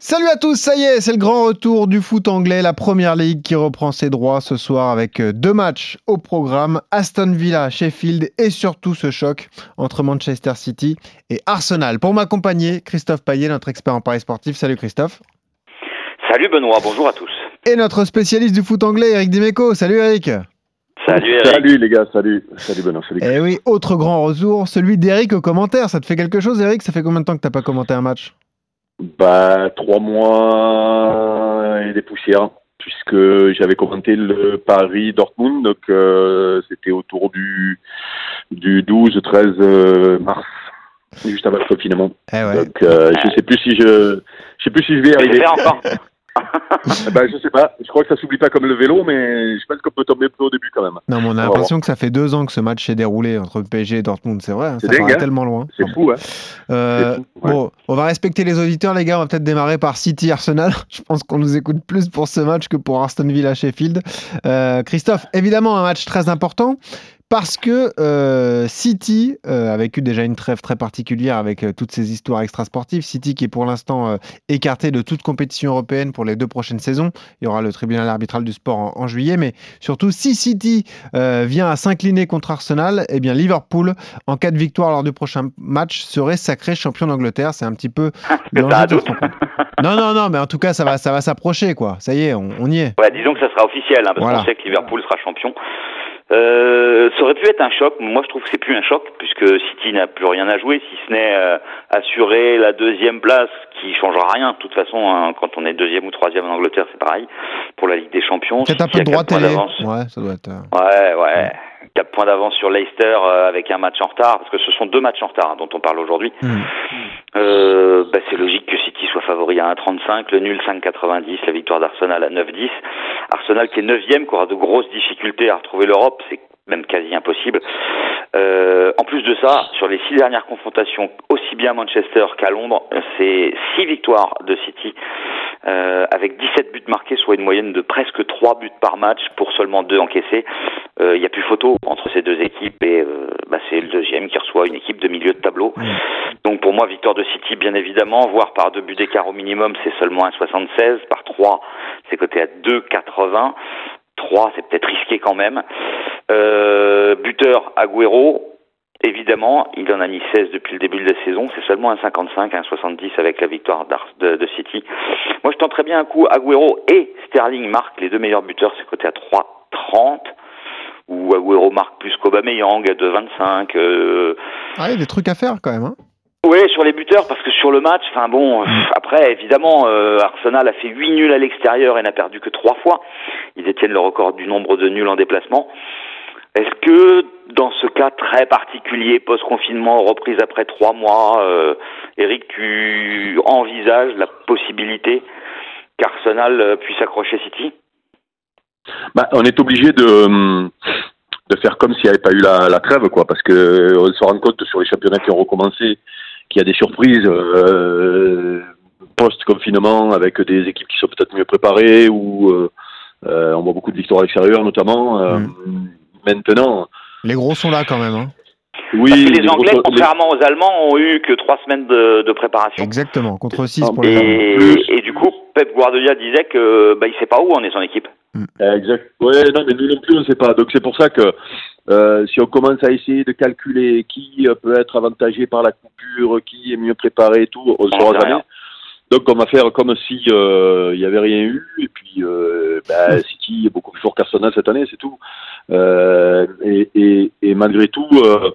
Salut à tous, ça y est, c'est le grand retour du foot anglais, la première ligue qui reprend ses droits ce soir avec euh, deux matchs au programme, Aston Villa, Sheffield et surtout ce choc entre Manchester City et Arsenal. Pour m'accompagner, Christophe Payet, notre expert en paris sportif. Salut Christophe. Salut Benoît, bonjour à tous. Et notre spécialiste du foot anglais, Eric Dimeco. Salut Eric. Salut Eric. Salut les gars, salut. Salut Benoît, salut. Et Eh oui, autre grand retour, celui d'Eric au commentaire. Ça te fait quelque chose Eric Ça fait combien de temps que t'as pas commenté un match? Bah, trois mois et des poussières, puisque j'avais commenté le Paris-Dortmund, donc euh, c'était autour du, du 12-13 mars, juste avant le confinement. Eh ouais. Donc, euh, je sais plus si je, je sais plus si je vais y arriver. encore bah, je sais pas. Je crois que ça s'oublie pas comme le vélo, mais je pense qu'on peut tomber plus au début quand même. Non, mais on a l'impression que ça fait deux ans que ce match s'est déroulé entre PSG et Dortmund, c'est vrai, hein, C'est ça dingue, hein tellement loin. C'est fou, hein. Euh, fou, ouais. Bon, on va respecter les auditeurs, les gars. On va peut-être démarrer par City Arsenal. Je pense qu'on nous écoute plus pour ce match que pour Aston Villa Sheffield. Euh, Christophe, évidemment, un match très important. Parce que euh, City euh, a vécu déjà une trêve très particulière avec euh, toutes ces histoires extrasportives. City qui est pour l'instant euh, écarté de toute compétition européenne pour les deux prochaines saisons. Il y aura le tribunal arbitral du sport en, en juillet. Mais surtout, si City euh, vient à s'incliner contre Arsenal, eh bien Liverpool, en cas de victoire lors du prochain match, serait sacré champion d'Angleterre. C'est un petit peu l'enjeu concours. Non, non, non, mais en tout cas, ça va, ça va s'approcher, quoi. Ça y est, on, on y est. Ouais, disons que ça sera officiel, hein, parce Voilà. qu'on sait que Liverpool sera champion. Euh, ça aurait pu être un choc. Moi, je trouve que c'est plus un choc puisque City n'a plus rien à jouer, si ce n'est euh, assurer la deuxième place, qui changera rien. De toute façon, hein, quand on est deuxième ou troisième en Angleterre, c'est pareil. Pour la Ligue des Champions, Peut-être un peu droit. Ouais, ça doit être. euh, Ouais, ouais. 4 points d'avance sur Leicester euh, avec un match en retard, parce que ce sont deux matchs en retard hein, dont on parle aujourd'hui. hmm. Euh, bah, c'est logique que City soit favori à 1,35, le nul 5,90, la victoire d'Arsenal à 9,10. Arsenal qui est 9 qui aura de grosses difficultés à retrouver l'Europe, c'est même quasi impossible. Euh, en plus de ça, sur les six dernières confrontations, aussi bien à Manchester qu'à Londres, c'est six victoires de City, euh, avec 17 buts marqués, soit une moyenne de presque 3 buts par match pour seulement deux encaissés. Euh, Il n'y a plus photo entre ces deux équipes et euh, bah, c'est le deuxième qui reçoit une équipe de milieu de tableau. Donc pour moi, victoire de City, bien évidemment, voire par deux buts d'écart au minimum, c'est seulement 1,76. Par 3, c'est coté à 2,80. 3, c'est peut-être risqué quand même. Euh, buteur Agüero, évidemment, il en a mis 16 depuis le début de la saison. C'est seulement 1,55, 1,70 avec la victoire de City. Moi, je tenterais bien un coup. Agüero et Sterling marquent les deux meilleurs buteurs, c'est coté à 3,30. Agüero marque plus qu'Aubameyang à 2,25. Euh, Ah, il y a des trucs à faire quand même. Hein. oui, sur les buteurs, parce que sur le match, enfin bon, euh, après, évidemment, euh, Arsenal a fait 8 nuls à l'extérieur et n'a perdu que 3 fois. Ils détiennent le record du nombre de nuls en déplacement. Est-ce que, dans ce cas très particulier, post-confinement, reprise après 3 mois, euh, Eric, tu envisages la possibilité qu'Arsenal puisse accrocher City? Bah, on est obligé de, hum, de faire comme s'il n'y avait pas eu la, la trêve, quoi, parce que euh, on se rend compte sur les championnats qui ont recommencé qu'il y a des surprises euh, post-confinement avec des équipes qui sont peut-être mieux préparées ou euh, euh, on voit beaucoup de victoires à l'extérieur notamment. Euh, Maintenant, Les gros sont là quand même. Hein. oui, Parce que les les Anglais, contrairement aux Allemands, ont eu que 3 semaines de, de préparation. Exactement, contre 6 Ah, pour les Allemands. Et, et du coup, Pep Guardiola disait que bah, il sait pas où en est son équipe. Euh, Exact. Ouais, non, mais nous non plus, on ne sait pas. Donc c'est pour ça que euh, si on commence à essayer de calculer qui euh, peut être avantagé par la coupure, qui est mieux préparé et tout, on ne On saura jamais. Donc on va faire comme si euh, il y avait rien eu et puis euh, bah, City est beaucoup plus fort qu'Arsenal cette année, c'est tout. Euh, et, et, et malgré tout, euh,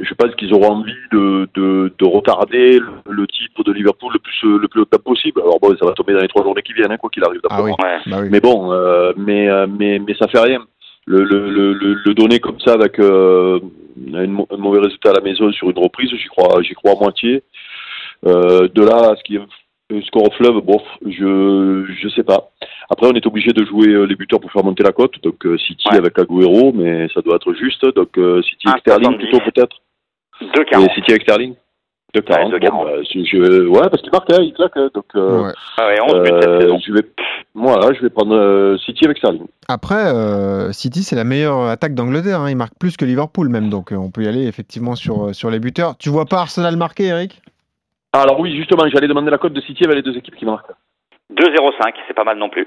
je pense qu'ils auront envie de, de, de retarder le, le titre de Liverpool le plus le plus possible. Alors bon, ça va tomber dans les trois journées qui viennent, hein, quoi qu'il arrive. Ah oui, moi. Ouais. bah oui. Mais bon, euh, mais, euh, mais, mais ça fait rien. Le, le, le, le, donner comme ça avec euh, une un mauvais résultat à la maison sur une reprise, j'y crois, j'y crois à moitié. Euh, de là à ce qui est un score au fleuve, bon, je je sais pas. Après, on est obligé de jouer euh, les buteurs pour faire monter la cote. Donc euh, City Ouais. avec Agüero, mais ça doit être juste. Donc euh, City Un avec Sterling 70. plutôt peut-être. 2,40. Et City avec Sterling. De 40. Ouais, bon, 40. bah, je, ouais, parce qu'il marque, hein, il claque. hein, donc euh, Ouais. Ah ouais, 11 buts cette euh, saison. je vais, voilà, je vais prendre euh, City avec Sterling. Après, euh, City, c'est la meilleure attaque d'Angleterre. hein. Il marque plus que Liverpool même, donc euh, on peut y aller effectivement sur, sur les buteurs. Tu vois pas Arsenal marquer, Eric? Alors oui, justement, j'allais demander la cote de City avec les deux équipes qui marquent. 2-0-5, c'est pas mal non plus.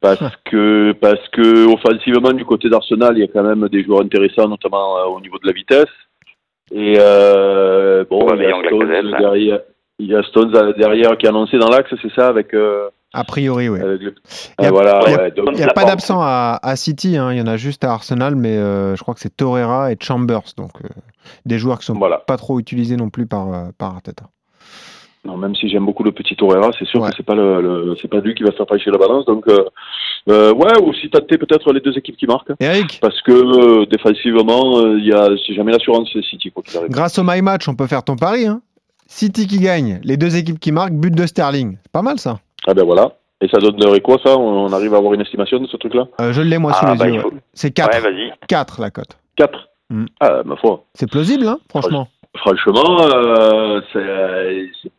Parce que, parce que offensivement, du côté d'Arsenal, il y a quand même des joueurs intéressants, notamment euh, au niveau de la vitesse. Et euh, bon, il y, a Stones Lacazette, derrière, il y a Stones derrière qui est annoncé dans l'axe, c'est ça, avec, euh, A priori, oui. le- Il a- voilà, ouais, donc- n'y a pas d'absent à, à City, hein. il y en a juste à Arsenal, mais euh, je crois que c'est Torreira et Chambers, donc euh, des joueurs qui sont voilà. pas trop utilisés non plus par, euh, par Arteta. Non, même si j'aime beaucoup le petit Torreira, c'est sûr Ouais. que c'est pas le, le- c'est pas lui qui va faire pencher la balance. Donc, euh, euh, ouais, aussi tâter peut-être les deux équipes qui marquent. Eric, Parce que euh, défensivement, il y a, c'est jamais l'assurance City quoi qu'il arrive. grâce au My Match, on peut faire ton pari. hein. City qui gagne, les deux équipes qui marquent, but de Sterling. C'est pas mal ça. Ah ben voilà. Et ça donnerait quoi ça? On, arrive à avoir une estimation de ce truc-là? Euh, je l'ai moi sous Ah, les bah, yeux. faut-. C'est 4. Ouais, vas-y. 4 la cote. 4 Mm. Ah ma foi. C'est plausible, hein, franchement. Franchement, euh, c'est, c'est-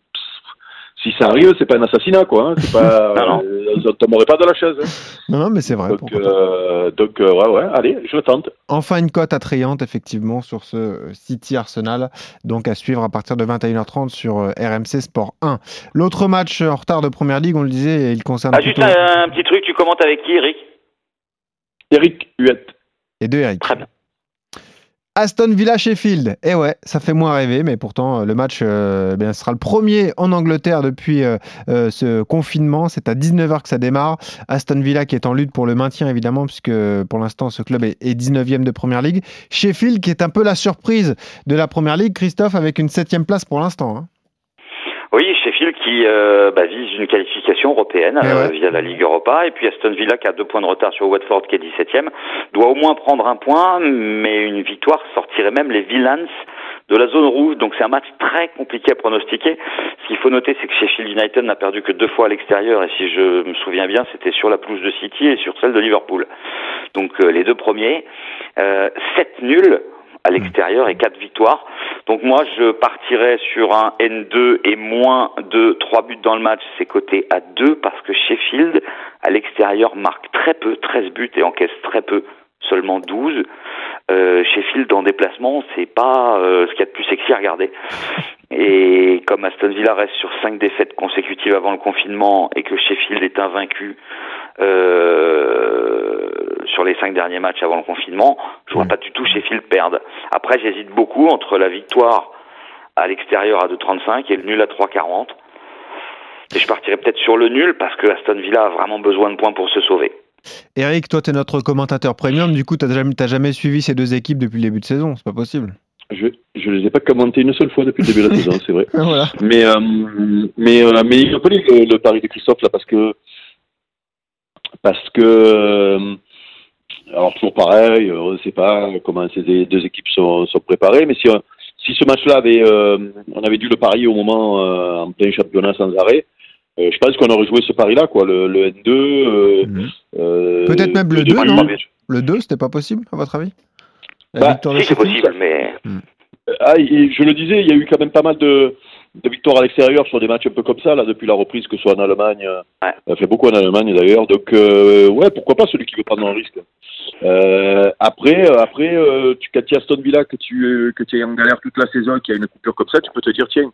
si ça arrive, c'est pas un assassinat quoi. Hein. C'est pas, euh, pas de la chaise. hein. Non, non, mais c'est vrai. donc euh, donc euh, ouais ouais, allez, je tente. Enfin une cote attrayante effectivement sur ce City Arsenal, donc à suivre à partir de 21h30 sur RMC Sport 1. L'autre match en retard de Première Ligue, on le disait, il concerne Ah, juste un, un petit truc, tu commentes avec qui, Eric? Eric Huette. les deux Eric. Très bien. Aston Villa Sheffield. Eh ouais, ça fait moins rêver, mais pourtant euh, le match euh, eh bien, sera le premier en Angleterre depuis euh, ce confinement. C'est à 19h que ça démarre. Aston Villa qui est en lutte pour le maintien évidemment, puisque pour l'instant ce club est, est 19e de Première Ligue. Sheffield qui est un peu la surprise de la Première Ligue, Christophe, avec une 7 place pour l'instant. hein. Oui, Sheffield qui euh, bah, vise une qualification européenne Eh euh, ouais. via la Ligue Europa, et puis Aston Villa qui a deux points de retard sur Watford qui est 17e, doit au moins prendre un point, mais une victoire sortirait même les Villans de la zone rouge, donc c'est un match très compliqué à pronostiquer. Ce qu'il faut noter, c'est que Sheffield United n'a perdu que deux fois à l'extérieur, et si je me souviens bien, c'était sur la pelouse de City et sur celle de Liverpool. Donc euh, les deux premiers, euh, 7 nuls à l'extérieur et quatre victoires. Donc moi, je partirais sur un N2 et moins de 3 buts dans le match, c'est coté à 2 parce que Sheffield, à l'extérieur, marque très peu, 13 buts et encaisse très peu, seulement 12. Euh, Sheffield en déplacement, c'est pas euh, ce qu'il y a de plus sexy à regarder. Et comme Aston Villa reste sur 5 défaites consécutives avant le confinement et que Sheffield est invaincu euh, 5 derniers matchs avant le confinement, je vois Mm. pas du tout Sheffield perdre. Après, j'hésite beaucoup entre la victoire à l'extérieur à 2,35 et le nul à 3,40. Et je partirais peut-être sur le nul parce que Aston Villa a vraiment besoin de points pour se sauver. Eric, toi, tu es notre commentateur premium. Du coup, tu n'as jamais, t'as jamais suivi ces deux équipes depuis le début de saison. C'est pas possible. Je je les ai pas commentés une seule fois depuis le début de la saison, c'est vrai. voilà. Mais euh, mais euh, mais il connaît le, le pari de Christophe là parce que parce que euh, alors toujours pareil, euh, on ne sait pas comment ces deux équipes sont, sont préparées, mais si euh, si ce match-là avait euh, on avait dû le parier au moment euh, en plein championnat sans arrêt, euh, je pense qu'on aurait joué ce pari-là quoi, le, le N2. euh, Mhm. euh, Peut-être même le deux 2, matchs non Le 2, c'était pas possible, à votre avis? La Bah, victoire de Si, c'est possible, mais Ah, et je le disais, il y a eu quand même pas mal de, de victoires à l'extérieur sur des matchs un peu comme ça, là, depuis la reprise, que ce soit en Allemagne. Ouais. Ça fait beaucoup en Allemagne, d'ailleurs. Donc, euh, ouais, pourquoi pas celui qui veut prendre un risque. Euh, après, euh, après euh, tu, quand tu es Aston Villa, que tu, que tu es en galère toute la saison, qu'il y a une coupure comme ça, tu peux te dire, tiens,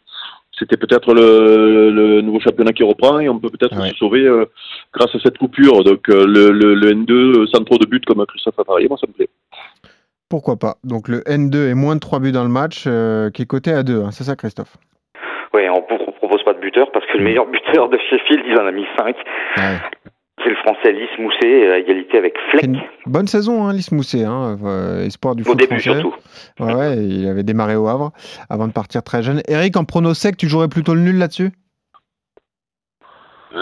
c'était peut-être le, le nouveau championnat qui reprend et on peut peut-être Ouais. se sauver euh, grâce à cette coupure. Donc, le, le, le N2 euh, sans trop de buts comme Christophe a parié, moi, ça me plaît. Pourquoi pas Donc le N2 est moins de 3 buts dans le match, euh, qui est coté à 2. hein. C'est ça, Christophe? Ouais, on ne propose pas de buteur parce que le meilleur buteur de Sheffield, il en a mis 5. Ouais. C'est le français Lys Mousset, à égalité avec Fleck, une bonne saison, hein, Lys Mousset, hein, euh, espoir du au foot début français. surtout. Ouais, ouais, il avait démarré au Havre avant de partir très jeune. Eric, en prono sec, tu jouerais plutôt le nul là-dessus?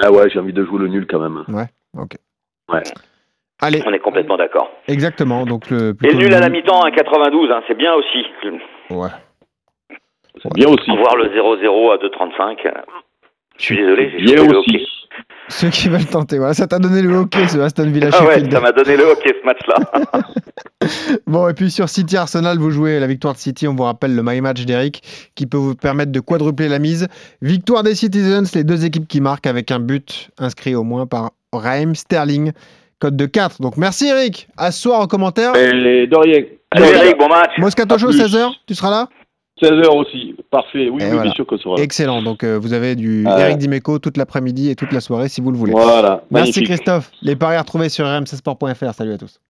Ah ouais, j'ai envie de jouer le nul quand même. Ok. Ouais. Allez, On est complètement d'accord. exactement. Donc le, Et nul à la mi-temps à 92, hein, c'est bien aussi. Ouais. C'est bien aussi. Voir le 0-0 à 2,35. euh, Je suis désolé, j'ai Bien joué le aussi. hockey. Ceux qui veulent tenter, voilà, ça t'a donné le hockey, ce Aston Villa Ah ouais, ça m'a donné le hockey ce match-là. Bon, et puis sur City Arsenal, vous jouez la victoire de City. On vous rappelle le My Match d'Eric qui peut vous permettre de quadrupler la mise. Victoire des Citizens, les deux équipes qui marquent avec un but inscrit au moins par Raheem Sterling. Code de 4. Donc merci Eric. À ce soir en commentaire. Et. Allez Eric, bon match. Moscato Show, plus. 16h. Tu seras là? 16h aussi, parfait. Oui, oui voilà. bien sûr qu'on sera là. Excellent. Donc, euh, vous avez du Ouais. Eric Dimeco toute l'après-midi et toute la soirée si vous le voulez. Voilà, Merci magnifique. Christophe. Les paris à retrouver sur rmcsport.fr. Salut à tous.